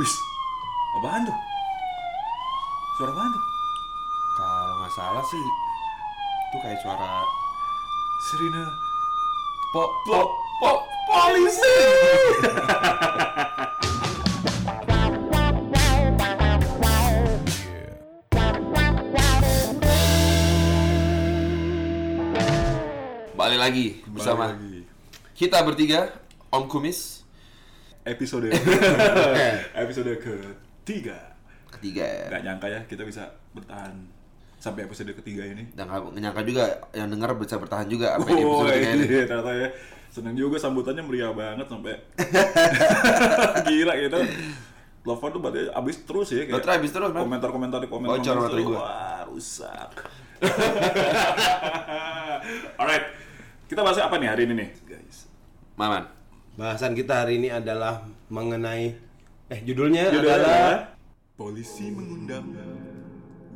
Wis, apaan tuh? Suara apaan tuh? Kalau nggak salah sih itu kayak suara Sirine po po, po, polisi. balik lagi bersama Balik lagi. kita bertiga Om Kumis episode episode ketiga. ketiga ya. Gak nyangka ya kita bisa bertahan sampai episode ketiga ini. Dan nggak nyangka juga yang dengar bisa bertahan juga apa di Oh, episode ketiga ini. iya, ternyata ya. Seneng juga sambutannya meriah banget sampai gila gitu. Telepon tuh berarti abis terus ya kayak habis terus. Komentar-komentar di komentar. Bocor baterai gua. Wah, rusak. Alright. Kita bahas apa nih hari ini nih, guys? Maman. Bahasan kita hari ini adalah mengenai eh judulnya, Judulnya adalah Polisi mengundang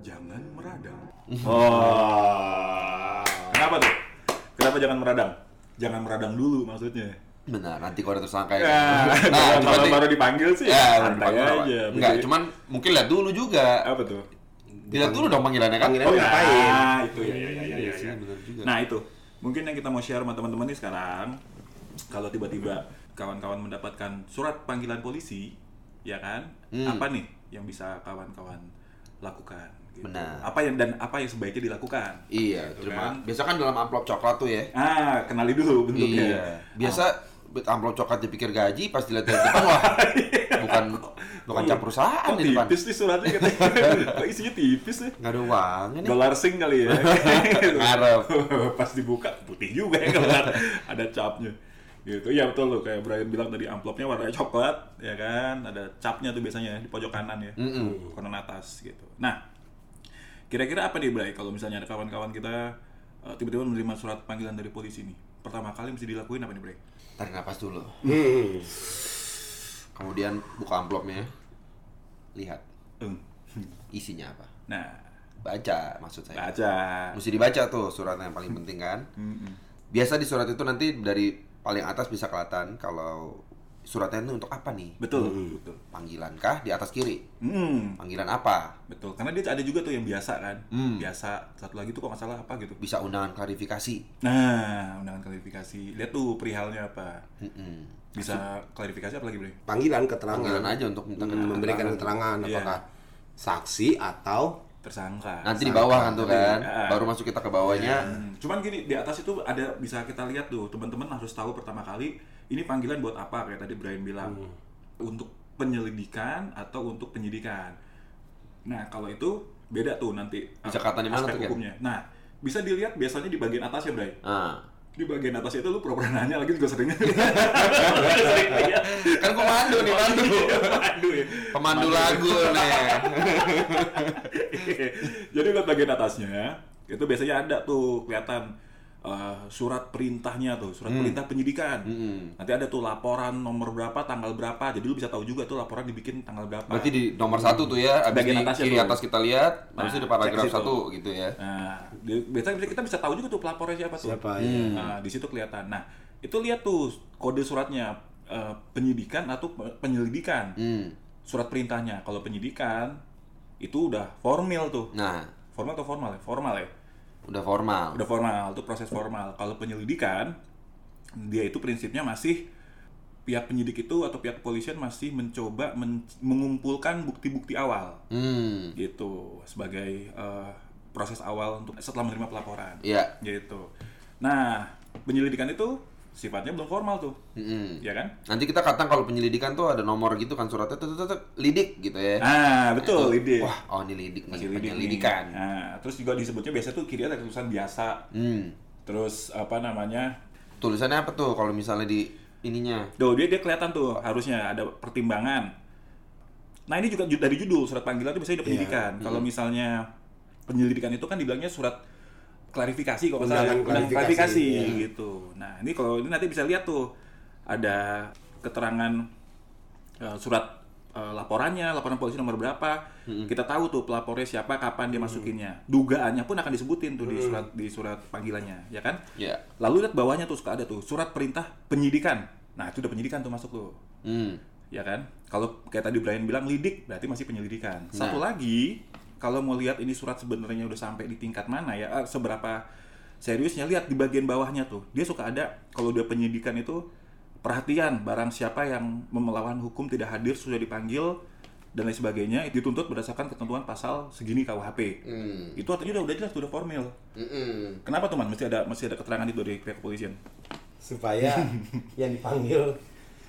Jangan meradang Oh Kenapa tuh? Kenapa jangan meradang? Jangan meradang dulu maksudnya Benar, nanti kalau ada tersangka ya. Ya, nah, kalau berarti- baru dipanggil sih ya, santai aja Enggak, Begitu- cuman mungkin lihat dulu juga. Apa tuh? Lihat dulu dong panggilannya kan. Panggilan Oh ngapain? ya, itu ya, ya, ya, ya, Iya ya, sih, ya. benar juga. Nah itu, mungkin yang kita mau share sama teman-teman nih sekarang Kalau tiba-tiba kawan-kawan mendapatkan surat panggilan polisi Ya kan, Hmm. apa nih yang bisa kawan-kawan lakukan gitu. Benar. Apa yang dan apa yang sebaiknya dilakukan Iya, Gitu cuma kan. biasa kan dalam amplop coklat tuh ya. Ah, kenali dulu bentuknya Iya. Biasa amplop coklat dipikir gaji pas dilihat dari depan wah bukan bukan cap perusahaan Kok di depan. tipis nih suratnya katanya isinya tipis nih Nggak ada uangnya nih. Dolar sing kali ya Ngarep. Pas dibuka putih juga ya keluar Ada capnya gitu ya betul tuh kayak Brian bilang tadi amplopnya warnanya coklat ya kan ada capnya tuh biasanya di pojok kanan ya Mm-mm. kanan atas gitu nah kira-kira apa nih Bray kalau misalnya ada kawan-kawan kita eh, tiba-tiba menerima surat panggilan dari polisi nih pertama kali mesti dilakuin apa nih Bray Tarik napas dulu. Hmm. Kemudian buka amplopnya. Lihat Eng. isinya apa. nah Baca maksud saya. baca Mesti dibaca tuh suratnya yang paling penting kan. Mm-mm. Biasa di surat itu nanti dari paling atas bisa kelihatan kalau suratnya itu untuk apa nih? betul betul Panggilan kah di atas kiri? Hmm, Panggilan apa? betul. Karena dia ada juga tuh yang biasa kan. Hmm. Biasa. Satu lagi tuh kok nggak salah apa gitu. Bisa undangan klarifikasi. Nah, undangan klarifikasi. Lihat tuh perihalnya apa. Mm-mm. Bisa klarifikasi apa lagi, Bre? panggilan keterangan Panggilan aja untuk Hmm, memberikan keterangan Iya. apakah saksi atau Tersangka. Nanti di bawah kan tuh kan. Iya. Baru masuk kita ke bawahnya. Hmm, Cuman gini, di atas itu ada bisa kita lihat tuh, teman-teman harus tahu pertama kali ini panggilan buat apa kayak tadi Brian bilang. Untuk penyelidikan atau untuk penyidikan. Nah, kalau itu beda tuh nanti Bisa kata di mana tuh, hukumnya. Nah, bisa dilihat biasanya di bagian atas ya, Bray. Nah, Di bagian atas itu lu pura-pura nanya lagi juga sering. Kan pemandu nih, pemandu. Pemandu ya. Pemandu lagu nih. Jadi lihat bagian atasnya, itu biasanya ada tuh kelihatan uh, surat perintahnya tuh, surat perintah penyidikan. Mm-mm. Nanti ada tuh laporan nomor berapa, tanggal berapa. Jadi lu bisa tahu juga tuh laporan dibikin tanggal berapa. Berarti di nomor satu tuh ya, abis Bagian di atasnya kiri tuh. atas kita lihat, Nah, habis itu di paragraf satu gitu ya. Nah, di- biasanya kita bisa tahu juga tuh pelapornya siapa tuh. siapa Hmm. ya Nah, di situ kelihatan. Nah, itu lihat tuh kode suratnya uh, penyidikan atau pe- penyelidikan. Hmm. Surat perintahnya. Kalau penyidikan itu udah formal tuh. Nah, Formal atau formal ya? Formal ya. Udah formal. udah formal itu proses formal kalau penyelidikan dia itu prinsipnya masih pihak penyidik itu atau pihak kepolisian masih mencoba men- mengumpulkan bukti-bukti awal Hmm. gitu sebagai eh, proses awal untuk setelah menerima pelaporan Iya. gitu nah penyelidikan itu sifatnya belum formal tuh Mm-mm. ya kan Nanti kita katakan kalau penyelidikan tuh ada nomor gitu kan suratnya tuh, tuh, tuh, tuh, lidik gitu ya. ah betul Itu, ide Wah, oh ini lidik nih, masih lidik nih. penyelidikan. nah terus juga disebutnya biasa tuh kiri ada tulisan biasa Hmm. terus apa namanya Tulisannya apa tuh kalau misalnya di ininya? Tuh, dia dia kelihatan tuh harusnya ada pertimbangan. Nah, ini juga ju- dari judul surat panggilan itu biasanya ada penyidikan. Kalau misalnya penyelidikan itu kan dibilangnya surat klarifikasi kalau nggak salah. Undangan Undangan klarifikasi, klarifikasi iya. gitu. Nah, ini kalau ini nanti bisa lihat tuh ada keterangan eh, surat eh, laporannya, laporan polisi nomor berapa. Kita tahu tuh pelapornya siapa, kapan dia masukinnya. Dugaannya pun akan disebutin tuh di surat di surat panggilannya, ya kan? Ya. Lalu lihat bawahnya tuh suka ada tuh surat perintah penyidikan. Nah, itu udah penyidikan tuh masuk tuh. Hmm. ya kan? Kalau kayak tadi Brian bilang lidik, berarti masih penyelidikan. Satu Nah. lagi, kalau mau lihat ini surat sebenarnya udah sampai di tingkat mana ya, eh, seberapa seriusnya lihat di bagian bawahnya tuh. Dia suka ada kalau dia penyidikan itu perhatian barang siapa yang melawan hukum tidak hadir sudah dipanggil dan lain sebagainya itu dituntut berdasarkan ketentuan pasal segini KUHP. Hmm. Itu artinya udah udah jelas udah formil. Mm-mm. Kenapa teman? Mesti ada mesti ada keterangan itu dari pihak kepolisian. supaya yang dipanggil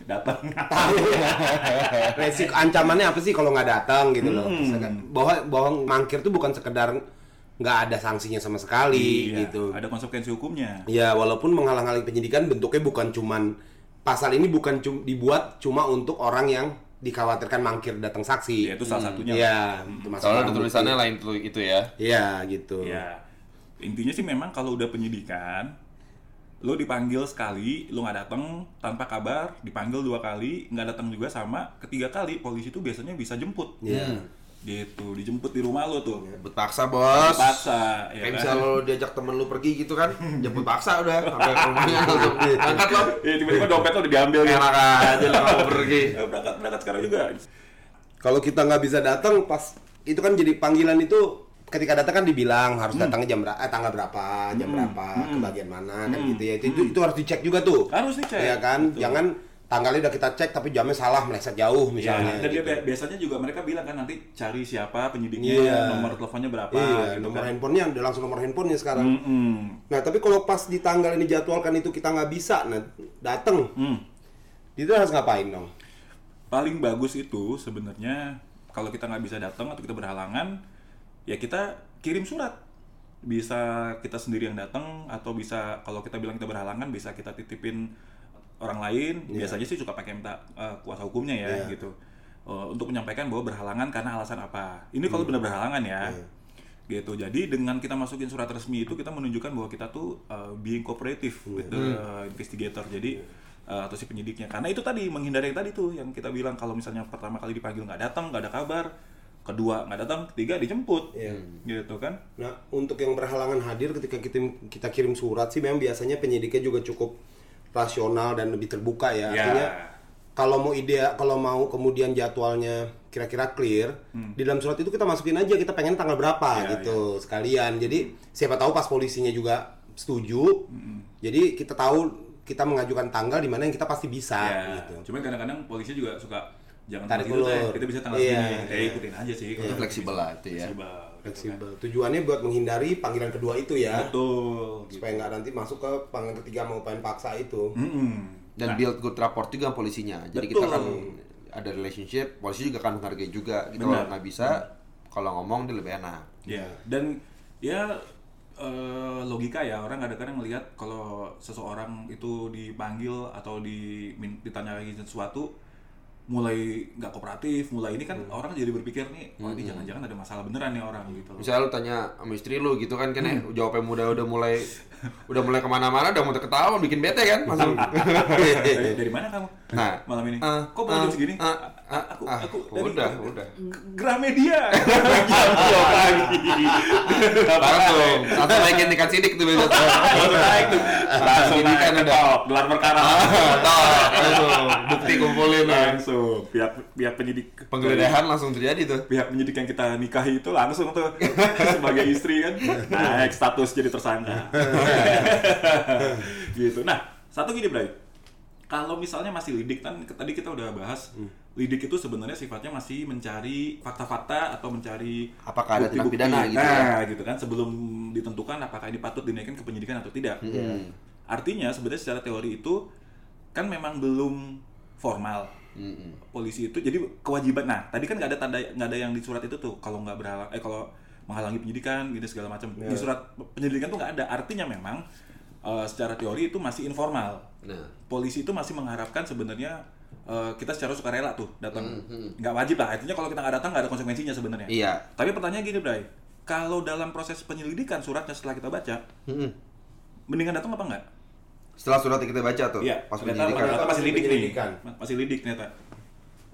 Datang. tahu resiko ancamannya apa sih kalau nggak datang gitu loh Hmm. Bahwa bahwa mangkir tuh bukan sekedar nggak ada sanksinya sama sekali Iya, gitu Ada konsekuensi hukumnya. ya walaupun menghalang-halangi penyidikan bentuknya bukan cuman pasal ini bukan cum- dibuat cuma untuk orang yang dikhawatirkan mangkir datang saksi Ya, itu salah satunya. Iya, itu masalah Soalnya tulisannya lain tuh itu ya. Iya gitu. Ya, intinya sih memang kalau udah penyidikan, lo dipanggil sekali, lo nggak datang tanpa kabar, dipanggil dua kali, nggak datang juga sama, ketiga kali polisi tuh biasanya bisa jemput. Iya. Gitu, dijemput di rumah lo tuh. Jemput paksa, Bos. Paksa, ya Kayak kan? misal lo diajak temen lu pergi gitu kan, jemput paksa udah sampai ke rumahnya langsung angkat lo. Iya, tiba-tiba dompet lo udah diambil gitu. Enak aja lo mau pergi. Berangkat berangkat sekarang juga. Kalau kita nggak bisa datang pas itu kan jadi panggilan itu ketika datang kan dibilang harus datangnya jam berapa, eh, tanggal berapa, jam berapa, ke bagian mana kan gitu ya. Itu, itu itu harus dicek juga tuh. Harus dicek, Iya kan? betul. Jangan tanggalnya udah kita cek tapi jamnya salah meleset jauh Ya, misalnya. dan dia gitu. bi- biasanya juga mereka bilang kan nanti cari siapa penyidiknya, Iya. nomor teleponnya berapa, Iya, gitu nomor kan. handphonenya udah langsung nomor handphonenya sekarang. Mm-mm. Nah, tapi kalau pas di tanggal ini jadwalkan itu kita nggak bisa, nah datang, Hmm. itu harus ngapain dong? paling bagus itu sebenarnya kalau kita nggak bisa datang atau kita berhalangan ya kita kirim surat. Bisa kita sendiri yang datang atau bisa kalau kita bilang kita berhalangan bisa kita titipin orang lain. Biasanya sih suka pakai minta eh, kuasa hukumnya ya Iya. gitu. Eh, untuk menyampaikan bahwa berhalangan karena alasan apa. Ini kalau benar berhalangan ya. Gitu. Jadi dengan kita masukin surat resmi itu kita menunjukkan bahwa kita tuh uh, being cooperative with the investigator. Jadi uh, atau si penyidiknya. Karena itu tadi menghindari yang tadi tuh yang kita bilang kalau misalnya pertama kali dipanggil nggak datang nggak ada kabar kedua nggak datang ketiga dijemput Iya. gitu kan Nah, untuk yang berhalangan hadir ketika kita kita kirim surat sih memang biasanya penyidiknya juga cukup rasional dan lebih terbuka ya. Ya. Artinya kalau mau ide kalau mau kemudian jadwalnya kira-kira clear, di dalam surat itu kita masukin aja kita pengen tanggal berapa Ya, gitu sekalian. Jadi siapa tahu pas polisinya juga setuju. Jadi kita tahu kita mengajukan tanggal di mana yang kita pasti bisa ya gitu. cuman kadang-kadang polisi juga suka jangan Tarik ulur. Teh. kita bisa tanggal Iya, segini ya iya. ikutin aja sih Itu fleksibel lah itu ya. Fleksibel, gitu kan. Fleksibel. Tujuannya buat menghindari panggilan kedua itu ya. betul gitu. Supaya nggak nanti masuk ke panggilan ketiga mau pengen paksa itu. Mm-mm. Dan Nah, build good rapport juga sama polisinya. Jadi Betul. kita kan ada relationship, polisi juga akan menghargai juga. Gitu kalau nggak bisa, kalau ngomong dia lebih enak. Ya, dan ya eh, logika ya orang kadang-kadang melihat kalau seseorang itu dipanggil atau di ditanyai sesuatu mulai nggak kooperatif, mulai ini kan orang jadi berpikir nih, wah ini jangan-jangan ada masalah beneran nih orang gitu. Misalnya lu tanya sama istri lu gitu kan, kan Hmm. eh, jawabnya muda udah mulai udah mulai ke mana-mana, udah mau ketahuan, bikin bete kan, langsung. dari, dari mana kamu Nah, malam ini? ah, Kok baru ah, jam segini? ah, ah, aku, ah, aku dari udah, udah. Gramedia. Pagi. Langsung, langsung naikin tingkat sidik tuh biasa. Langsung naik tuh. Langsung Ini kan top, gelar perkara. Tahu, langsung bukti kumpulin ya. langsung pihak pihak penyidik Penggeledahan langsung terjadi tuh. pihak penyidik yang kita nikahi itu langsung tuh sebagai istri kan naik status jadi tersangka gitu nah satu gini Bray kalau misalnya masih lidik kan tadi kita udah bahas lidik itu sebenarnya sifatnya masih mencari fakta-fakta atau mencari Apakah ada tindak bukti-bukti. pidana gitu nah, ya? gitu kan. Sebelum ditentukan apakah ini patut dinaikkan ke penyidikan atau tidak. Hmm. artinya sebenarnya secara teori itu kan memang belum formal. Mm-mm. polisi itu jadi kewajiban. Nah tadi kan nggak ada tanda nggak ada yang di surat itu tuh. Kalau nggak berhalang eh kalau menghalangi penyidikan gitu segala macam. Di surat penyelidikan tuh nggak ada. Artinya memang eh, secara teori itu masih informal. Nah, polisi itu masih mengharapkan sebenarnya eh, kita secara sukarela tuh datang Mhm. nggak wajib lah artinya kalau kita nggak datang nggak ada konsekuensinya sebenarnya iya. tapi pertanyaan gini Bray kalau dalam proses penyelidikan suratnya setelah kita baca Mm-mm. mendingan datang apa enggak Setelah surat yang kita baca tuh, Iya, pas ternyata, penyidikan. ternyata masih lidik nih. Penyelidikan. Masih lidik ternyata.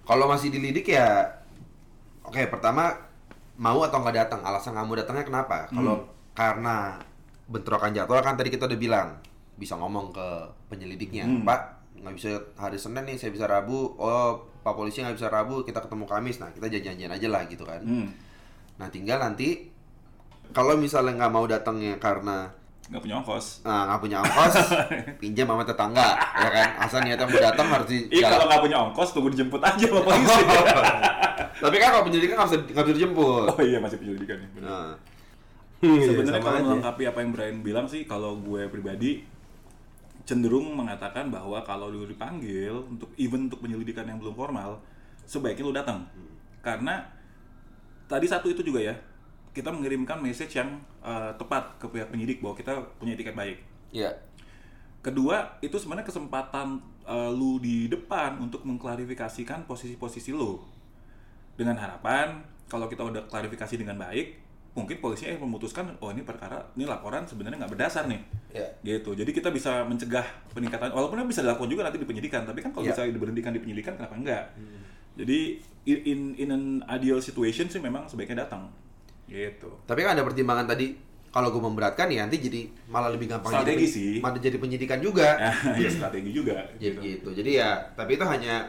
Kalau masih dilidik ya, oke pertama mau atau nggak datang, alasan kamu datangnya kenapa? Kalau karena bentrokan jadwal kan tadi kita udah bilang bisa ngomong ke penyelidiknya, Hmm. Pak nggak bisa hari Senin nih saya bisa Rabu oh Pak Polisi nggak bisa Rabu kita ketemu Kamis nah kita janjian aja lah gitu kan Hmm. nah tinggal nanti kalau misalnya nggak mau datangnya karena Nggak punya ongkos. nah, nggak punya ongkos pinjam sama tetangga ya kan asal niatnya mau datang harus di Iya kalau nggak punya ongkos tunggu dijemput aja sama polisi. tapi kan kalau penyelidikan nggak bisa nggak bisa dijemput oh iya masih penyelidikan nih. bener. nah, Iya, Sebenarnya sama kalau aja. melengkapi apa yang Brian bilang sih, kalau gue pribadi cenderung mengatakan bahwa kalau lu dipanggil untuk even untuk penyelidikan yang belum formal, sebaiknya lu datang. Karena tadi satu itu juga ya, kita mengirimkan message yang eh, tepat ke pihak penyidik bahwa kita punya tiket baik. ya Kedua, itu sebenarnya kesempatan eh, lu di depan untuk mengklarifikasikan posisi-posisi lu. Dengan harapan kalau kita udah klarifikasi dengan baik, mungkin polisinya yang memutuskan oh ini perkara ini laporan sebenarnya nggak berdasar nih. Ya. Gitu. Jadi kita bisa mencegah peningkatan walaupun bisa dilakukan juga nanti di penyidikan, tapi kan kalau Ya. bisa diberhentikan di penyidikan kenapa enggak? Jadi in in an ideal situation sih memang sebaiknya datang. Gitu. tapi kan ada pertimbangan tadi kalau gue memberatkan ya nanti jadi malah lebih gampang Strategi jadi, sih. malah jadi penyidikan juga ya strategi juga Ya, gitu. Jadi ya, tapi itu hanya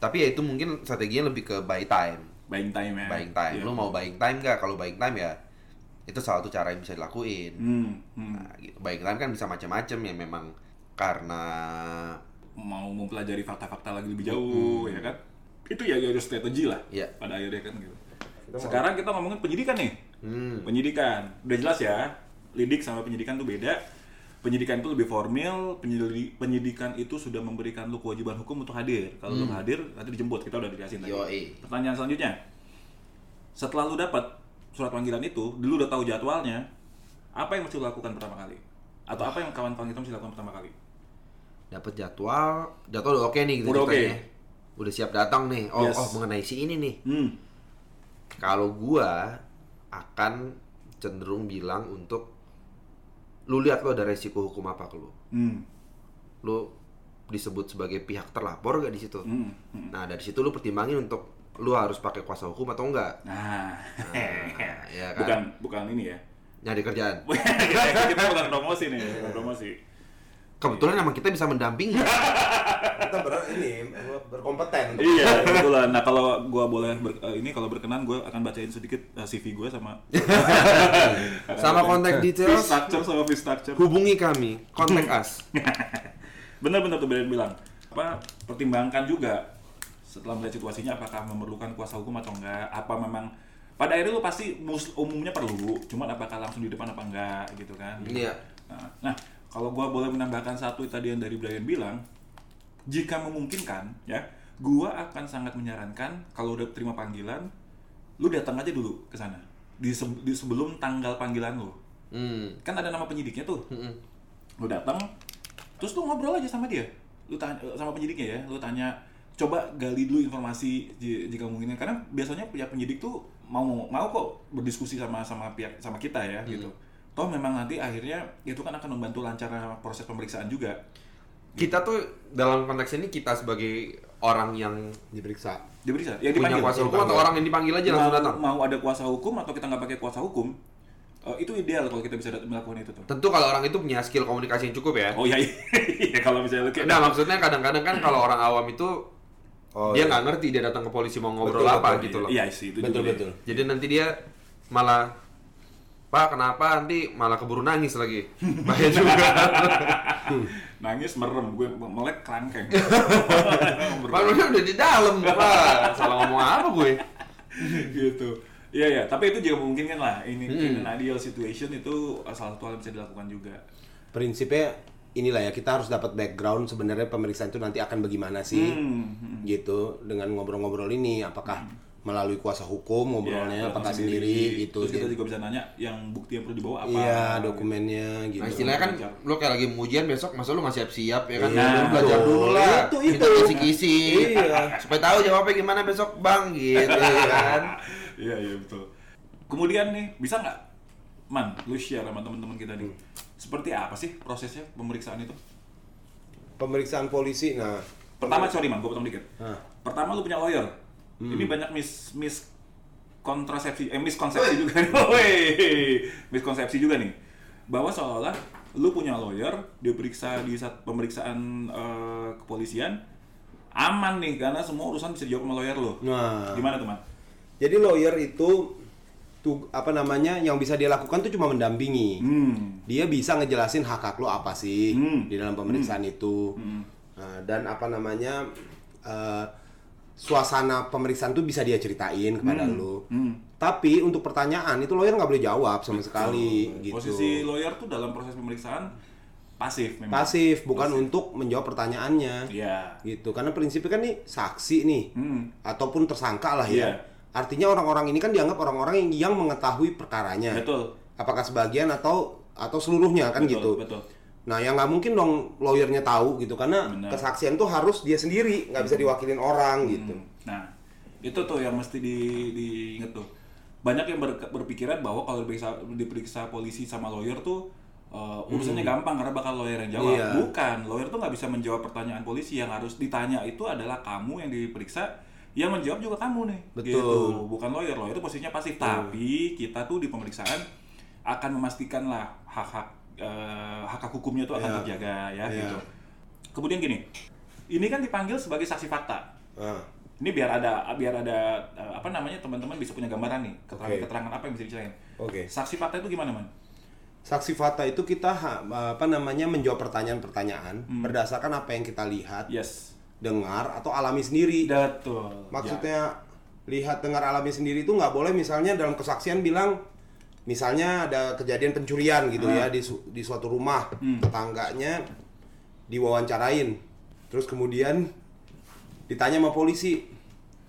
tapi ya itu mungkin strateginya lebih ke buy time. Buying time ya. Buying time. Iya. Lu mau buying time nggak? Kalau buying time ya itu salah satu cara yang bisa dilakuin. Hmm, hmm. Nah, gitu. Buying time kan bisa macam-macam ya memang. Karena mau mempelajari fakta-fakta lagi lebih jauh ya kan? Itu ya ya strategi lah Iya. pada akhirnya kan gitu. Sekarang kita ngomongin penyidikan nih. Hmm, penyidikan. Udah jelas ya lidik sama penyidikan tuh beda. Penyidikan itu lebih formal penyidi- penyidikan itu sudah memberikan lu kewajiban hukum untuk hadir. Kalau lu nggak hadir nanti dijemput. Kita udah dikasih tadi. Yoi. pertanyaan selanjutnya. Setelah lu dapat surat panggilan itu dulu udah tahu jadwalnya apa yang mesti lakukan pertama kali atau apa yang kawan-kawan kita mesti lakukan pertama kali dapat jadwal, jadwal udah oke nih gitu Udah oke. ceritanya. Udah siap datang nih. Oh, Yes. oh mengenai si ini nih. hmm Kalau gua akan cenderung bilang untuk lu lihat lo ada resiko hukum apa ke lu. hmm Lu disebut sebagai pihak terlapor gak di situ? hmm, hmm. Nah, dari situ lu pertimbangin untuk lu harus pakai kuasa hukum atau enggak. Nah, ya kan? bukan bukan ini ya. Nyari kerjaan. kita, bukan promosi nih, bukan promosi. Kebetulan emang kita bisa mendampingi. Kita ber ini berkompeten. iya, kebetulan. Nah, kalau gua boleh ber- eh, ini kalau berkenan gua akan bacain sedikit eh, CV gua sama Sama contact fee details, structure sama fee structure. hubungi kami, contact us. Bener-bener tuh bilang. Apa pertimbangkan juga setelah melihat situasinya apakah memerlukan kuasa hukum atau enggak? Apa memang pada akhirnya lu pasti umumnya perlu, cuman apakah langsung di depan apa enggak gitu kan? Iya. Nah, nah, kalau gua boleh menambahkan satu tadi yang dari Brian bilang, jika memungkinkan, ya, gua akan sangat menyarankan kalau udah terima panggilan, lu datang aja dulu ke sana. Di, se- di sebelum tanggal panggilan lu. Hmm. Kan ada nama penyidiknya tuh. Mm-mm. Lu datang, terus lu ngobrol aja sama dia. Lu tanya sama penyidiknya ya, lu tanya coba gali dulu informasi jika mungkin karena biasanya pihak penyidik tuh mau mau kok berdiskusi sama sama pihak sama kita ya gitu. Toh memang nanti akhirnya itu kan akan membantu lancar proses pemeriksaan juga. Kita tuh dalam konteks ini kita sebagai orang yang Diperiksa. Diperiksa, ya punya dipanggil. kuasa hukum atau orang yang dipanggil aja mau, langsung datang. mau ada kuasa hukum atau kita nggak pakai kuasa hukum, eh, itu ideal kalau kita bisa melakukan itu tuh. Tentu kalau orang itu punya skill komunikasi yang cukup ya. Oh iya, iya kalau misalnya lu kayak Nah maksudnya kadang-kadang kan kalau orang awam itu Oh, dia iya. nggak ngerti dia datang ke polisi mau ngobrol Betul, apa betul, gitu loh. Iya sih itu Betul juga. betul. Jadi nanti dia malah Pak kenapa nanti malah keburu nangis lagi bahaya juga Nangis merem, gue melek kerangkeng. Padahal udah di dalam Pak salah ngomong apa gue gitu. Iya ya, tapi itu juga memungkinkan lah. Ini Hmm. in an ideal situation itu salah satu hal yang bisa dilakukan juga. Prinsipnya inilah ya kita harus dapat background sebenarnya pemeriksaan itu nanti akan bagaimana sih Hmm, hmm. gitu dengan ngobrol-ngobrol ini apakah melalui kuasa hukum ngobrolnya Ya, apakah sendiri, gitu Terus kita sih. juga bisa nanya yang bukti yang perlu dibawa apa. Iya, dokumennya gitu. Nah istilahnya kan lo kayak lagi mau ujian besok masa lo nggak siap-siap ya kan Iya, Lu belajar dulu lah Itu, itu. kisi-kisi Iya. supaya tahu jawabnya gimana besok bang gitu ya kan Iya, iya betul. Kemudian nih, bisa nggak Man, lu share sama teman-teman kita nih. Seperti apa sih prosesnya pemeriksaan itu? Pemeriksaan polisi. Nah, Pertama, sorry man, gue potong dikit. Hah. Pertama lu punya lawyer. Ini banyak mis mis kontrasepsi, eh miskonsepsi juga nih. Miskonsepsi juga nih. Bahwa seolah-olah lu punya lawyer, dia periksa di saat pemeriksaan eh, kepolisian aman nih karena semua urusan bisa dijawab sama lawyer lo. Nah. Gimana teman? Jadi lawyer itu tuh apa namanya yang bisa dia lakukan tuh cuma mendampingi. Hmm. Dia bisa ngejelasin hak hak lo apa sih Hmm. di dalam pemeriksaan itu. Nah, dan apa namanya eh, suasana pemeriksaan tuh bisa dia ceritain kepada lo. Hmm. Tapi untuk pertanyaan itu lawyer nggak boleh jawab sama sekali gitu. Posisi lawyer tuh dalam proses pemeriksaan pasif memang. pasif bukan untuk menjawab pertanyaannya. Iya. Gitu. Karena prinsipnya kan nih saksi nih Hmm. ataupun tersangka lah ya. Artinya orang-orang ini kan dianggap orang-orang yang, yang mengetahui perkaranya. Betul. Apakah sebagian atau atau seluruhnya kan Betul, gitu. Betul. Nah, yang nggak mungkin dong lawyernya tahu gitu karena Benar. kesaksian tuh harus dia sendiri, nggak bisa diwakilin orang gitu. Nah, itu tuh yang mesti di, diinget tuh. Banyak yang ber- berpikiran bahwa kalau diperiksa, diperiksa polisi sama lawyer tuh uh, urusannya gampang karena bakal lawyer yang jawab. Iya. Bukan, lawyer tuh nggak bisa menjawab pertanyaan polisi yang harus ditanya itu adalah kamu yang diperiksa, yang menjawab juga kamu nih. Betul. Gitu. Bukan lawyer, lawyer itu posisinya pasif. Tapi kita tuh di pemeriksaan akan memastikan lah hak-hak eh, hak-hak hukumnya tuh akan Iya. terjaga ya Iya. gitu. Kemudian gini, ini kan dipanggil sebagai saksi fakta Nah, ini biar ada biar ada eh, apa namanya teman-teman bisa punya gambaran nih keterangan Oke. keterangan apa yang bisa diceritain Oke. saksi fakta itu gimana man Saksi fakta itu kita apa namanya menjawab pertanyaan-pertanyaan Hmm. berdasarkan apa yang kita lihat, yes dengar atau alami sendiri. betul. Maksudnya lihat dengar alami sendiri itu nggak boleh misalnya dalam kesaksian bilang misalnya ada kejadian pencurian gitu ya di su- di suatu rumah Hmm. tetangganya diwawancarain. Terus kemudian ditanya sama polisi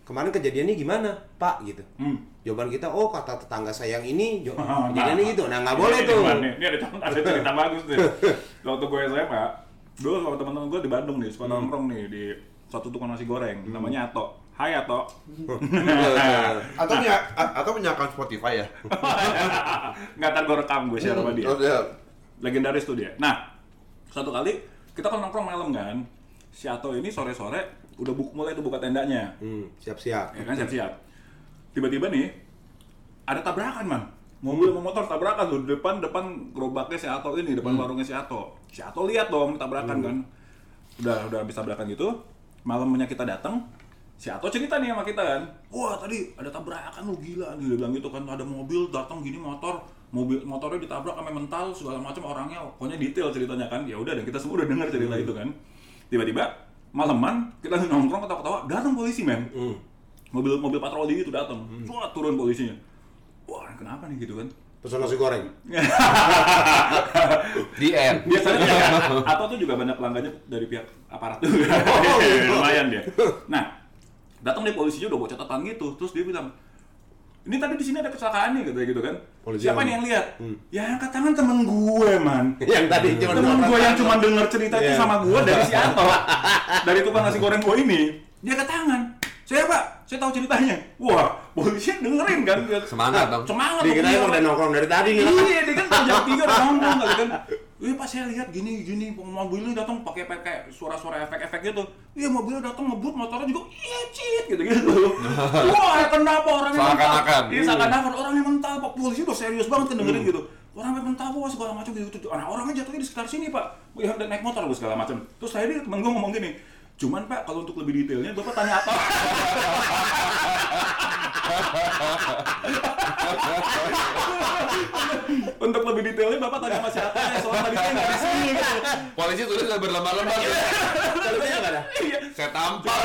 kemarin kejadiannya gimana pak? Gitu. Hmm. jawaban kita oh kata tetangga saya yang ini Nah. kejadiannya gitu. Nah nggak boleh Ini, tuh. ini ada, ada cerita bagus nih. Waktu gue SMA dulu sama teman-teman gue di Bandung nih Hmm. suka nongkrong nih di satu tukang nasi goreng namanya Ato Hai Ato Atau punya atau punya akun Spotify ya? nggak ntar gue rekam gue share sama dia Oh, iya. legendaris tuh dia. Nah, satu kali kita kan nongkrong malam kan, si Ato ini sore-sore udah bu mulai tuh buka tendanya, Hmm, siap-siap ya kan siap-siap. Tiba-tiba nih ada tabrakan man, mobil sama motor tabrakan tuh. Depan depan gerobaknya si Ato ini depan warungnya si Ato. Si Ato lihat dong tabrakan kan, udah udah habis tabrakan gitu, malamnya kita datang. Si Ato cerita nih sama kita kan, wah tadi ada tabrakan lu gila, dia bilang gitu kan, ada mobil datang gini motor, mobil motornya ditabrak sampai mental segala macam orangnya, pokoknya detail ceritanya kan, ya udah dan kita semua udah dengar cerita itu kan, tiba-tiba malaman kita nongkrong ketawa-ketawa, datang polisi men, Hmm. mobil mobil patroli itu datang, Wah, turun polisinya, wah kenapa nih gitu kan, pesan nasi goreng. Di end. biasanya ya, atau tuh juga banyak pelanggannya dari pihak aparat juga. Oh, gitu. lumayan dia. Nah datang deh polisinya udah bawa catatan gitu. Terus dia bilang ini tadi di sini ada kecelakaan nih katanya gitu kan. Polisi siapa yang nih yang lihat? Ya yang angkat tangan temen gue man. Yang tadi cuma temen gue yang cuma denger cerita itu Iya. sama gue dari si Ato dari tukang nasi goreng gue ini. Dia angkat tangan. Saya pak saya tahu ceritanya wah polisi dengerin kan Semangat dong. semangat dikira dia. udah nongkrong dari tadi nih Iya, dia kan jam tiga udah ngomong kali kan. Iya pas saya lihat gini gini mobilnya datang pakai pakai suara-suara efek-efek gitu. Iya mobilnya datang ngebut motornya juga iya cit gitu gitu. Wah kenapa orangnya Seakan-akan. Iya seakan-akan orangnya mental pak polisi udah serius banget kan dengerin gitu. Orangnya mental wah segala macam gitu. gitu. Nah, orangnya jatuhnya di sekitar sini pak. Ya udah naik motor segala macam. Terus saya dia temen gua ngomong gini. Cuman pak kalau untuk lebih detailnya bapak tanya apa? untuk lebih detailnya bapak tanya sama siapa ya soalnya tadi saya nggak di sini. Polisi tulis udah berlembar-lembar. polisinya nggak ada Iya. Saya tampar.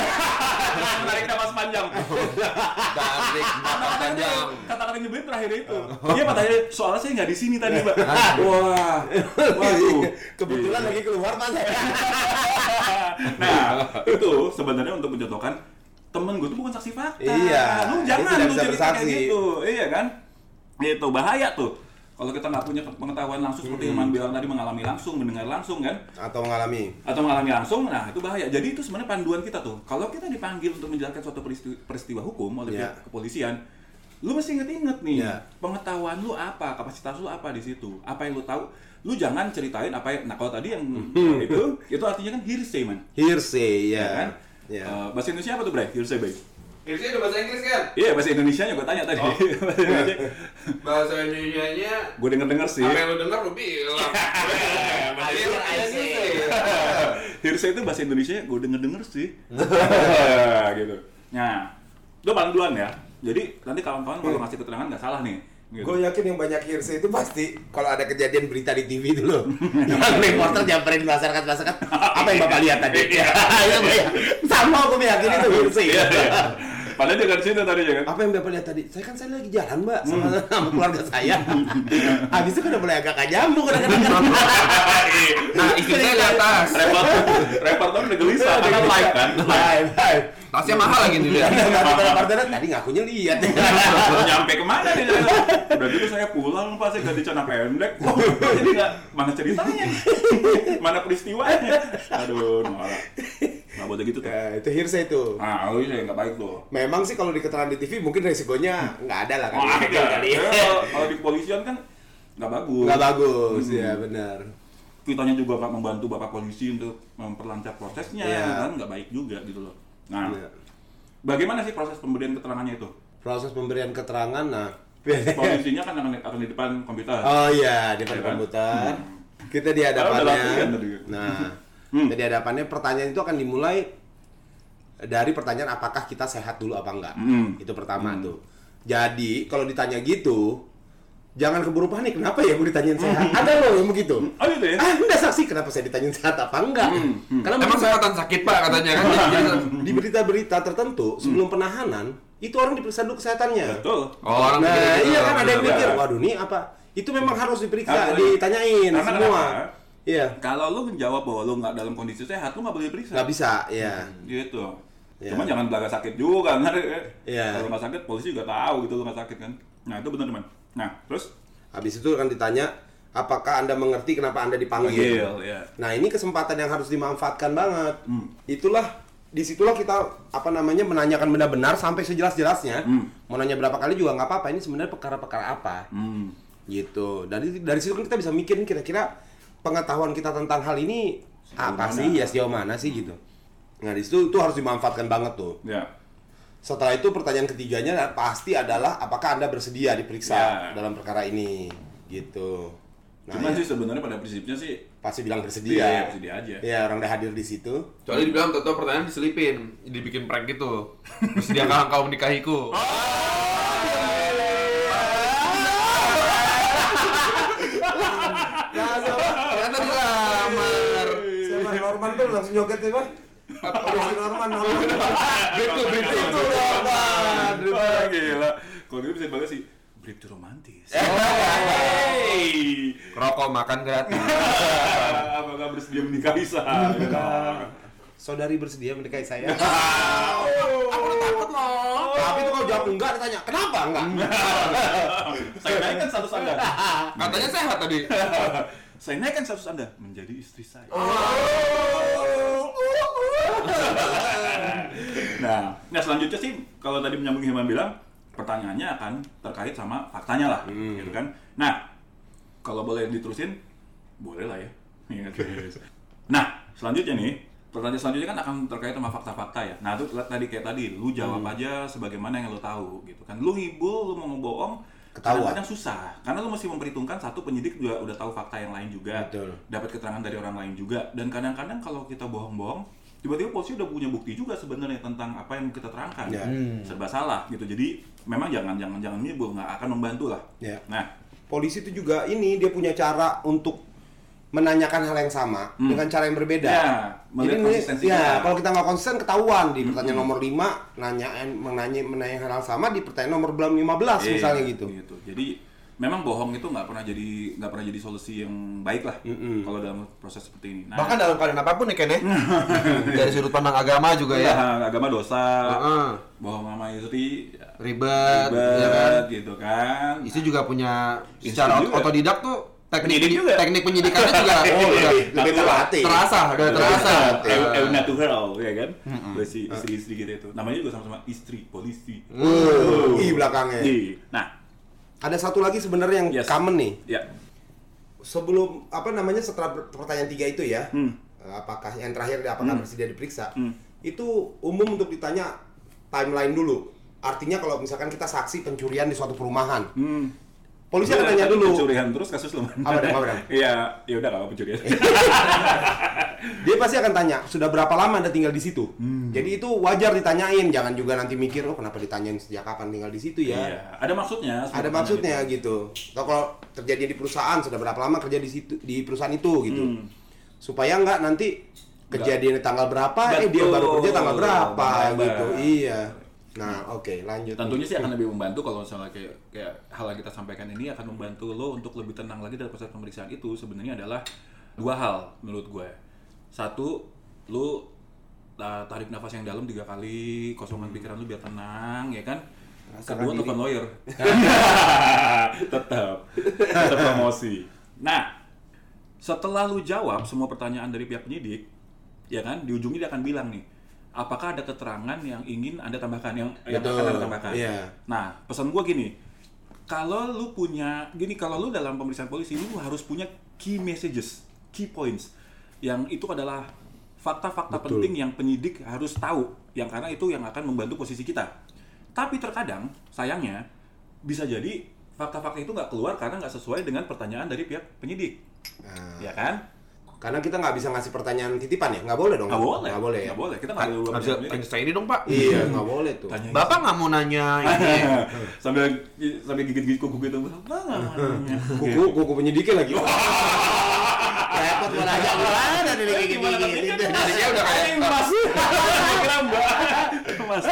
Tarik nafas panjang. Tarik napas panjang. Kata-kata nyebelin terakhir itu. Iya pak tanya soalnya saya nggak di sini tadi pak. Wah. Waduh. kebetulan lagi keluar tanya Nah itu sebenarnya untuk mencontohkan temen gue tuh bukan saksi fakta. Iya, Lu jangan lu cerita kayak gitu. Iya kan? Itu bahaya tuh. Kalau kita nggak punya pengetahuan langsung seperti yang Man bilang tadi mengalami langsung, mendengar langsung kan, atau mengalami atau mengalami langsung, nah itu bahaya. Jadi itu sebenarnya panduan kita tuh. Kalau kita dipanggil untuk menjelaskan suatu peristiwa, peristiwa hukum oleh pihak kepolisian, lu mesti inget-inget nih, Ya. pengetahuan lu apa, kapasitas lu apa di situ, apa yang lu tahu. Lu jangan ceritain apa yang, nah kalau tadi yang Hmm. itu, itu artinya kan hearsay man, hearsay ya ya, kan? ya. Eh, bahasa Indonesia apa tuh Bray? Hearsay Bray? Hearsay udah bahasa Inggris kan? Iya bahasa Indonesia nya gue tanya tadi. Oh. bahasa Indonesia. Bahasa Indonesia-nya Gue denger denger sih. apa yang lu denger lu bilang. Hearsay itu bahasa Indonesia gue denger denger sih. gitu. Nah, lu paling duluan ya. Jadi nanti kawan-kawan kalau ngasih keterangan nggak salah nih. Gitu. Gue yakin yang banyak hearsay itu pasti kalau ada kejadian berita di TV itu loh. yang reporter nyamperin masyarakat masyarakat apa yang bapak lihat tadi? Iya. Iya, Iya, Sama aku meyakini itu hearsay. Padahal dia dari situ tadi ya kan. Apa yang bapak lihat tadi? Saya kan saya lagi jalan mbak sama, sama keluarga saya. Habis itu kan udah mulai agak nyambung kadang-kadang. Nah, istri saya di atas. Reporter, reporter udah gelisah karena live kan. Live, live. Tasnya mahal lagi nih dia. Tadi ngakunya lihat. nyampe ke mana dia udah gitu saya pulang pak saya ganti celana pendek jadi nggak mana ceritanya mana peristiwanya aduh norak nggak boleh gitu tuh Ya, itu hearsay itu. ah lu ini nggak baik tuh Memang sih kalau di keterangan di TV mungkin resikonya nggak ada lah kan. Wah, Legal ada. kali ya. Ya, kalau- di kepolisian kan nggak bagus Nggak bagus, Hmm. ya benar. kitanya juga nggak membantu bapak polisi untuk memperlancar prosesnya Iya. kan nggak baik juga gitu loh nah Iya. bagaimana sih proses pemberian keterangannya itu Proses pemberian keterangan, nah. polisinya kan akan, akan di depan komputer Oh iya, di depan Iya kan? komputer. Hmm. Kita di hadapannya. Nah, Hmm. kita di hadapannya pertanyaan itu akan dimulai dari pertanyaan apakah kita sehat dulu apa enggak. Hmm. Itu pertama tuh. Jadi, kalau ditanya gitu, jangan keburu panik. Kenapa ya gue ditanyain sehat? Ada loh yang begitu. oh gitu ya Ah, enggak saksi kenapa saya ditanyain sehat apa enggak? Karena Emang sehatan sakit pak katanya kan? Jadi- jadi- di berita-berita tertentu sebelum penahanan itu orang diperiksa dulu kesehatannya. betul Oh, orang Nah, iya kan ada yang mikir, waduh nih apa? Itu memang harus diperiksa, Harus. ditanyain Karena semua. kenapa? Iya, Kalau lu menjawab bahwa lu nggak dalam kondisi sehat, lu nggak boleh periksa. nggak bisa, iya. Gitu. Iya. Cuman jangan belaga sakit juga, kan? Iya. Kalau nggak sakit, polisi juga tahu gitu lu nggak sakit kan. Nah itu benar teman. Nah terus Habis itu akan ditanya, apakah anda mengerti kenapa anda dipanggil? Panggil, ya. Nah ini kesempatan yang harus dimanfaatkan banget. Hmm. Itulah di situlah kita apa namanya menanyakan benar-benar sampai sejelas-jelasnya. Hmm. Mau nanya berapa kali juga nggak apa-apa. Ini sebenarnya perkara-perkara apa? hmm, gitu dari dari situ kan kita bisa mikirin kira-kira pengetahuan kita tentang hal ini Sejauh apa mana? sih ya sejauh mana sih gitu nah di situ itu harus dimanfaatkan banget tuh ya. setelah itu pertanyaan ketiganya pasti adalah apakah anda bersedia diperiksa Ya. dalam perkara ini gitu nah Cuman ya, sih sebenarnya pada prinsipnya sih pasti bilang bersedia bersedia aja. ya orang udah hadir di situ Soalnya dibilang toto pertanyaan diselipin, dibikin prank gitu. Sediakah engkau menikahiku? Ternyata dilamar. siapa Norman tuh langsung joget ya Udah si Norman Norman Itu, itu, itu. Norman Wah, gila. Kalau gitu bisa banget sih. Berita romantis. Hey. Rokok makan gratis. Apakah bersedia menikahi saya? saudari bersedia menikahi saya udah takut loh. tapi itu kalau jawab enggak ditanya kenapa enggak Saya naikkan status Anda. Katanya sehat tadi. Saya naikkan status Anda menjadi istri saya. Nah, nah selanjutnya sih kalau tadi menyambung Hilman bilang pertanyaannya akan terkait sama faktanya lah, gitu kan. Nah, kalau boleh diterusin, boleh lah ya. Iya. Nah, selanjutnya nih, pertanyaan selanjutnya kan akan terkait sama fakta-fakta ya. Nah, itu tadi kayak tadi, lu jawab aja sebagaimana yang lu tahu, gitu kan. Lu ngibul, lu mau ngebohong, Ketahuan. kadang-kadang susah. Karena lu mesti memperhitungkan satu penyidik juga udah tahu fakta yang lain juga, Betul. dapat keterangan dari orang lain juga. Dan kadang-kadang kalau kita bohong-bohong, tiba-tiba polisi udah punya bukti juga sebenarnya tentang apa yang kita terangkan. Ya. Serba salah gitu. Jadi memang jangan jangan jangan ngibul, nggak akan membantu lah. Ya. Nah, polisi itu juga ini dia punya cara untuk menanyakan hal yang sama Hmm. dengan cara yang berbeda. Ya, melihat ini- ya, kalau kita nggak konsisten ketahuan di pertanyaan Hmm. nomor 5 nanyain menanya menanya hal yang sama di pertanyaan nomor belum 15 Iya, misalnya gitu. Jadi memang bohong itu nggak pernah jadi nggak pernah jadi solusi yang baik lah Mm-mm. kalau dalam proses seperti ini. Nah, Bahkan dalam keadaan apa pun nih Ken ya. Dari sudut pandang agama juga ya. ya, agama dosa, Heeh. bohong sama istri, ya, Ribet, ribet, ya kan. gitu kan. Istri juga punya Istri secara juga. otodidak tuh teknik Penyidik juga. teknik penyidikannya juga oh udah Lebih terlatih. terasa, udah terasa. Eh, natural, ya kan? Versi istri-istri gitu itu. Namanya juga sama-sama istri polisi. Uh, ih belakangnya. Iya. Nah, Ada satu lagi sebenarnya yang Yes. common nih. ya. Sebelum apa namanya setelah per- pertanyaan tiga itu ya, Hmm. apakah yang terakhir apakah Hmm. bersedia diperiksa? Hmm. Itu umum untuk ditanya timeline dulu. Artinya kalau misalkan kita saksi pencurian di suatu perumahan, Hmm. Polisi akan tanya dulu. Pencurian terus kasus lo. Apa dah, apa dah? Iya, ya udah nggak apa pencurian. Dia pasti akan tanya, sudah berapa lama Anda tinggal di situ? Hmm. Jadi itu wajar ditanyain, jangan juga nanti mikir, oh kenapa ditanyain sejak kapan tinggal di situ ya? Iya, ada maksudnya. Ada maksudnya gitu. Atau kalau terjadi di perusahaan, sudah berapa lama kerja di situ di perusahaan itu gitu. Hmm. Supaya nggak nanti kejadian di tanggal berapa, eh dia Betul. baru kerja tanggal berapa Bang gitu. Iya. Nah, oke, lanjut. Tentunya sih akan lebih membantu kalau misalnya kayak kayak hal yang kita sampaikan ini akan membantu lo untuk lebih tenang lagi dalam proses pemeriksaan itu sebenarnya adalah dua hal menurut gue. Satu, lo uh, tarik nafas yang dalam tiga kali, kosongkan pikiran lu biar tenang, ya kan? Rasakan Kedua, telepon lawyer. tetap, tetap promosi. Nah, setelah lu jawab semua pertanyaan dari pihak penyidik, ya kan, di ujungnya dia akan bilang nih, apakah ada keterangan yang ingin anda tambahkan, yang yang Betul, akan anda tambahkan. iya. Nah, pesan gua gini, kalau lu punya, gini kalau lu dalam pemeriksaan polisi, lu harus punya key messages, key points, yang itu adalah fakta-fakta penting yang penyidik harus tahu, yang karena itu yang akan membantu posisi kita. Tapi terkadang, sayangnya, bisa jadi fakta-fakta itu nggak keluar karena nggak sesuai dengan pertanyaan dari pihak penyidik, Nah, ya kan? Karena kita nggak bisa ngasih pertanyaan titipan ya, nggak boleh dong. Nggak boleh, Nggak boleh ya. nggak boleh. Kita nggak boleh nggak bisa tanya saya ini dong pak. Iya, nggak boleh tuh. Tanya Bapak nggak mau nanya ini. sambil sambil gigit-gigit kuku gitu, apa nggak mau nanya? Kuku, kuku penyidiknya lagi. Repot mau nanya mana nih kayak gini. kan Penyidiknya udah kayak mas, mbak, mas.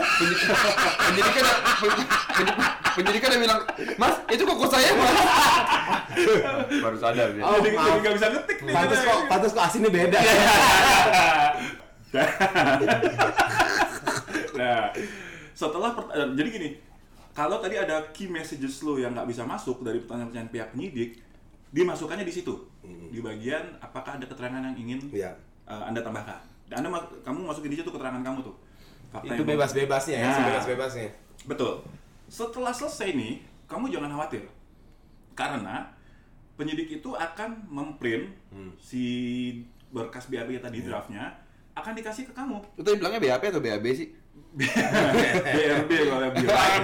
penyidikan penyidikan udah bilang, Mas, itu kuku saya mas. Baru sadar dia. Oh, Jadi maaf. jadi nggak bisa ngetik nih. Pantes kita. kok, pantes kok asinnya beda. nah, setelah eh, jadi gini, kalau tadi ada key messages lo yang nggak bisa masuk dari pertanyaan-pertanyaan pihak penyidik, dimasukkannya di situ, di bagian apakah ada keterangan yang ingin Iya. eh, anda tambahkan. Dan anda kamu masukin di situ keterangan kamu tuh. Fakta Itu bebas-bebasnya ya, Nah. sebebas-bebasnya. Betul. Setelah selesai nih, kamu jangan khawatir. Karena penyidik itu akan memprint si berkas BAB tadi draftnya akan dikasih ke kamu. Itu tadi bilangnya BAP atau BAB sih? BRB kalau bilang.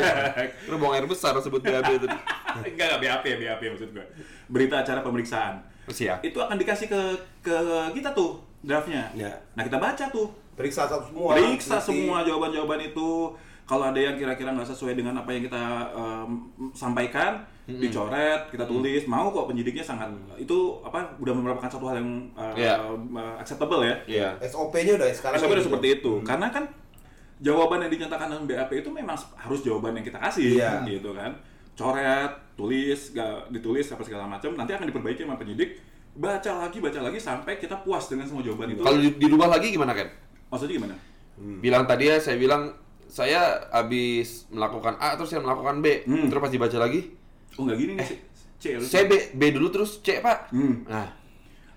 Terus buang air besar sebut BAB itu. Enggak, enggak BAP, BAP maksud gue. Berita acara pemeriksaan. Siap. Itu akan dikasih ke ke kita tuh draftnya. Ya. Nah, kita baca tuh. Periksa satu semua. Periksa semua jawaban-jawaban itu. Kalau ada yang kira-kira nggak sesuai dengan apa yang kita em, sampaikan, dicoret, kita tulis. Mau kok penyidiknya sangat itu apa udah merupakan satu hal yang uh, Iya. uh, acceptable ya. Iya. SOP-nya udah sekarang. SOP udah gitu. seperti itu. Karena kan jawaban yang dinyatakan dalam BAP itu memang harus jawaban yang kita kasih Iya. gitu kan. Coret, tulis, gak ditulis apa segala macam, nanti akan diperbaiki sama penyidik. Baca lagi, baca lagi sampai kita puas dengan semua jawaban itu. Kalau di- dirubah lagi gimana Ken? Maksudnya gimana? Bilang tadi ya saya bilang saya habis melakukan A terus saya melakukan B. Hmm. Terus pas dibaca lagi, Oh nggak gini nih, C, C harus- saya B, B dulu terus C pak. Hmm. Nah,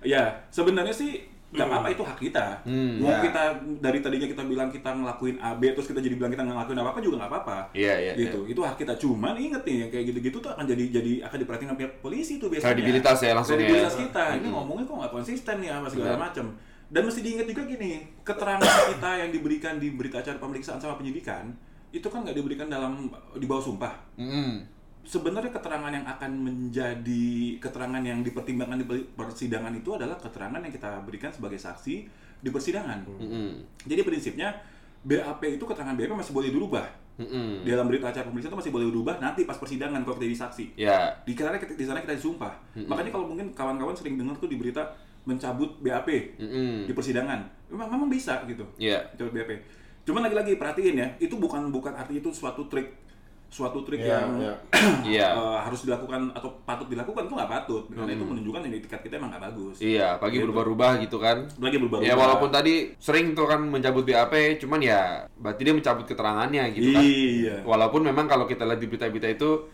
Ya, sebenarnya sih nggak apa-apa itu hak kita. Hmm, Mau ya. kita dari tadinya kita bilang kita ngelakuin A, B, terus kita jadi bilang kita nggak ngelakuin apa-apa juga nggak apa-apa. Iya, iya, Gitu, itu hak kita. Cuman inget nih, yang kayak gitu-gitu tuh akan jadi jadi akan diperhatiin sama pihak polisi tuh biasanya. Kredibilitas ya langsung ya. Kredibilitas kita. Ini Hmm. ngomongnya kok nggak konsisten nih apa segala Benar. macam. Dan mesti diingat juga gini, keterangan kita yang diberikan di berita acara pemeriksaan sama penyidikan itu kan nggak diberikan dalam di bawah sumpah mm, sebenarnya keterangan yang akan menjadi keterangan yang dipertimbangkan di persidangan itu adalah keterangan yang kita berikan sebagai saksi di persidangan. mm, Jadi prinsipnya BAP itu keterangan BAP masih boleh dirubah. mm, Di dalam berita acara pemeriksaan itu masih boleh dirubah nanti pas persidangan kalau kita jadi saksi. Ya. Di sana kita, di sana kita disumpah. Makanya kalau mungkin kawan-kawan sering dengar tuh di berita mencabut BAP mm, di persidangan. Memang memang bisa gitu. Iya. Mencabut BAP. Cuman lagi-lagi perhatiin ya, itu bukan bukan arti itu suatu trik suatu trik Iya, yang iya. Iya. eh, harus dilakukan atau patut dilakukan itu nggak patut karena itu menunjukkan yang etikat kita emang nggak bagus. Iya, pagi Gitu. berubah-ubah gitu kan. Lagi berubah. Ya walaupun tadi sering tuh kan mencabut BAP, cuman ya berarti dia mencabut keterangannya gitu kan. Iya. Walaupun memang kalau kita lihat di berita-berita itu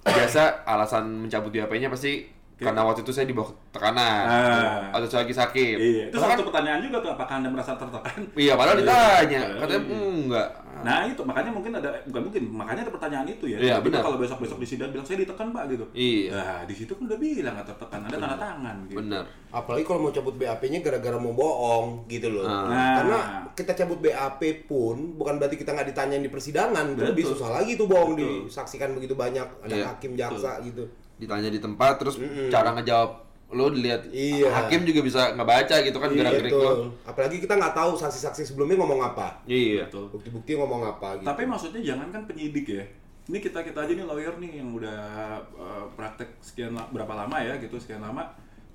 biasa alasan mencabut BAP-nya pasti karena waktu itu saya di bawah tekanan Ah. atau saya lagi sakit. Iya, itu Padahal satu pertanyaan juga tuh, apakah anda merasa tertekan? Iya, padahal ditanya. Iya. Katanya "Hmm, enggak. Nah itu makanya mungkin ada bukan mungkin makanya ada pertanyaan itu ya. Iya, benar. Kalau besok besok di sidang bilang saya ditekan pak gitu. Iya. Nah di situ kan udah bilang nggak tertekan, ada tanda tangan. Gitu. Bener. Apalagi kalau mau cabut BAP-nya gara-gara mau bohong gitu loh. Nah. Karena kita cabut BAP pun bukan berarti kita nggak ditanyain di persidangan, itu lebih Betul. susah lagi tuh bohong Betul. disaksikan begitu banyak ada Iya, hakim jaksa gitu. Ditanya di tempat terus cara ngejawab lo dilihat Iya. hakim juga bisa ngebaca gitu kan gerak-gerik lo. Betul. Apalagi kita nggak tahu saksi-saksi sebelumnya ngomong apa, Iya. Betul. bukti-bukti ngomong apa gitu. Tapi maksudnya jangan kan penyidik ya. Ini kita kita aja nih lawyer nih yang udah uh, praktek sekian berapa lama ya gitu sekian lama.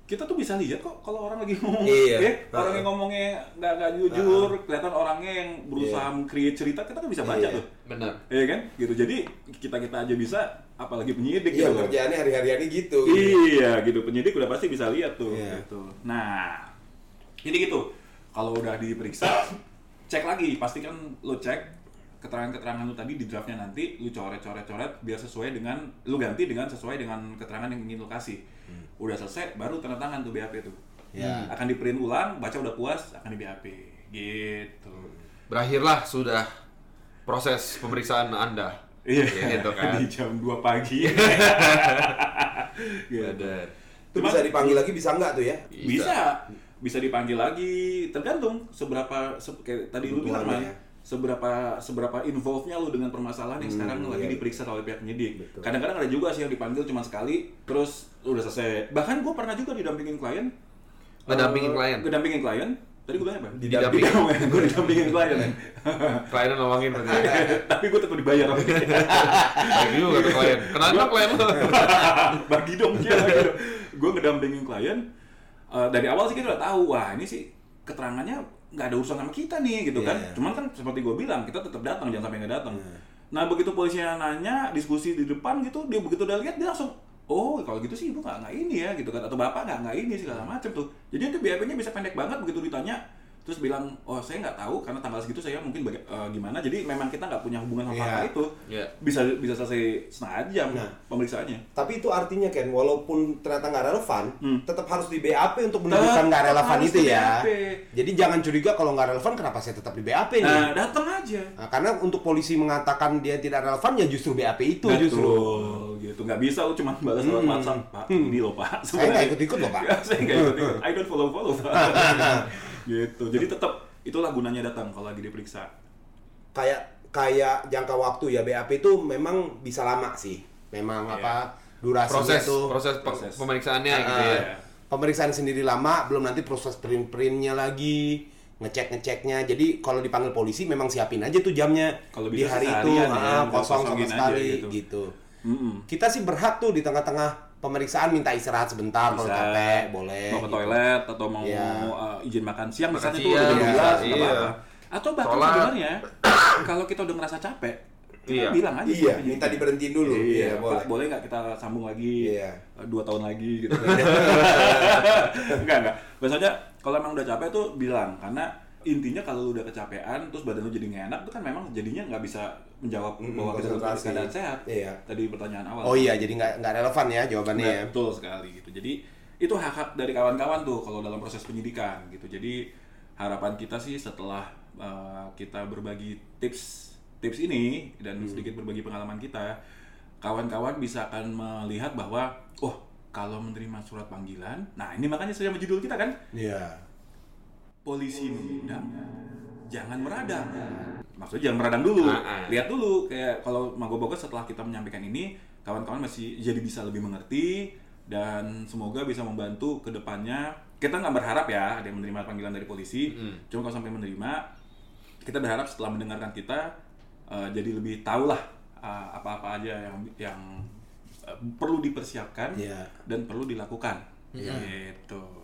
Kita tuh bisa lihat kok kalau orang lagi ngomong, Iya. ya, orang yang ngomongnya nggak nggak jujur, kelihatan orangnya yang berusaha create cerita, kita kan bisa baca Iya. tuh. Bener. Iya kan? Gitu. Jadi kita kita aja bisa, apalagi penyidik Iya, gitu. kerjaannya hari-hariannya gitu. Iya, gitu. Penyidik udah pasti bisa lihat tuh. Iya. Gitu. Nah, jadi gitu. Kalau udah diperiksa, cek lagi. Pastikan lo cek keterangan-keterangan lu tadi di draftnya nanti lu coret-coret-coret biar sesuai dengan lu ganti dengan sesuai dengan keterangan yang ingin lu kasih. Udah selesai, baru tanda tangan tuh BAP tuh. Ya. Akan di print ulang, baca udah puas, akan di BAP. Gitu. Berakhirlah sudah proses pemeriksaan Anda. Iya, gitu kan. di jam 2 pagi. gitu. Bener. Itu bisa dipanggil lagi bisa nggak tuh ya? Bisa. Bisa dipanggil lagi, tergantung seberapa se- kayak tadi lu bilang ya. Seberapa seberapa involve-nya lu dengan permasalahan yang sekarang lagi iya. diperiksa oleh pihak penyidik. Kadang-kadang ada juga sih yang dipanggil cuma sekali, terus udah selesai. Bahkan gue pernah juga didampingin klien. Ngedampingin eh, klien? Ngedampingin klien. Tadi gue bilang apa? Didampingin. gue didampingin klien ya. Kliennya nolongin berarti. Tapi gue tetap dibayar. Baik juga tuh klien. Kenapa klien lo? bagi dong dia bagi gue ngedampingin klien eh, dari awal sih kita udah tahu wah ini sih keterangannya nggak ada urusan sama kita nih gitu kan. Iya. cuman kan seperti gue bilang kita tetap datang jangan sampai nggak datang. Iya. nah begitu polisinya nanya diskusi di depan gitu dia begitu udah lihat dia langsung oh kalau gitu sih ibu nggak nggak ini ya gitu kan. Atau bapak nggak nggak ini segala macam tuh. Jadi itu BAP-nya bisa pendek banget begitu ditanya terus bilang oh saya nggak tahu karena tanggal segitu saya mungkin baga- eh, gimana jadi memang kita nggak punya hubungan sama apa itu Iya. bisa bisa selesai setengah jam Nah. pemeriksaannya Tapi itu artinya kan walaupun ternyata nggak relevan, Hmm. tetap harus di BAP untuk menunjukkan nggak relevan itu ya. BAP. Jadi jangan curiga kalau nggak relevan kenapa saya tetap di BAP nih. Nah, datang aja. Nah, karena untuk polisi mengatakan dia tidak relevan ya justru BAP itu Betul, justru. gitu. Nggak bisa lu cuma balas lewat Hmm. WhatsApp, Pak. Ini loh, Pak. Saya nggak ikut-ikut loh, Pak. Ya, saya nggak ikut-ikut. I don't follow-follow, Pak. gitu. Jadi tetap itulah gunanya datang kalau lagi diperiksa. Kayak kayak jangka waktu ya BAP itu memang bisa lama sih. Memang Iya. apa durasinya Proses tuh proses, pe- Proses. pemeriksaannya Ah, gitu ya. Iya. pemeriksaan sendiri lama, belum nanti proses print-printnya lagi, ngecek-ngeceknya. Jadi kalau dipanggil polisi memang siapin aja tuh jamnya Kalau di hari itu ya, ah, kosong sama aja sekali gitu. gitu. Mm-mm. Kita sih berhak tuh di tengah-tengah pemeriksaan minta istirahat sebentar kalau capek, boleh. Mau ke gitu. toilet atau mau Iya. uh, izin makan siang Makan misalnya itu udah jam siang, 12 iya. apa-apa. Atau bahkan sebenarnya kalau kita udah ngerasa capek, kita Iya. bilang aja Iya, sama minta diberhentiin dulu. Iya, Iya, Pak, boleh. boleh nggak kita sambung lagi Iya. eh, dua tahun lagi gitu enggak enggak biasanya kalau emang udah capek tuh bilang karena intinya kalau lu udah kecapean terus badan lu jadi nggak enak itu kan memang jadinya nggak bisa menjawab Mm, bahwa kita dalam keadaan sehat Iya. tadi pertanyaan awal Oh iya, jadi nggak nggak relevan ya jawabannya Nah, ya. betul sekali gitu jadi itu hak hak dari kawan-kawan tuh kalau dalam proses penyidikan gitu jadi harapan kita sih setelah uh, kita berbagi tips tips ini dan Hmm. sedikit berbagi pengalaman kita kawan-kawan bisa akan melihat bahwa oh kalau menerima surat panggilan nah ini makanya saya judul kita kan Iya. Polisi mengundang jangan meradang. Maksudnya jangan meradang dulu. Ah, ah. lihat dulu kayak kalau Magoboga setelah kita menyampaikan ini kawan-kawan masih jadi bisa lebih mengerti dan semoga bisa membantu ke depannya. Kita nggak berharap ya ada yang menerima panggilan dari polisi. Mm. cuma kalau sampai menerima kita berharap setelah mendengarkan kita eh, jadi lebih tahu lah eh, apa-apa aja yang yang eh, perlu dipersiapkan Iya. dan perlu dilakukan. Gitu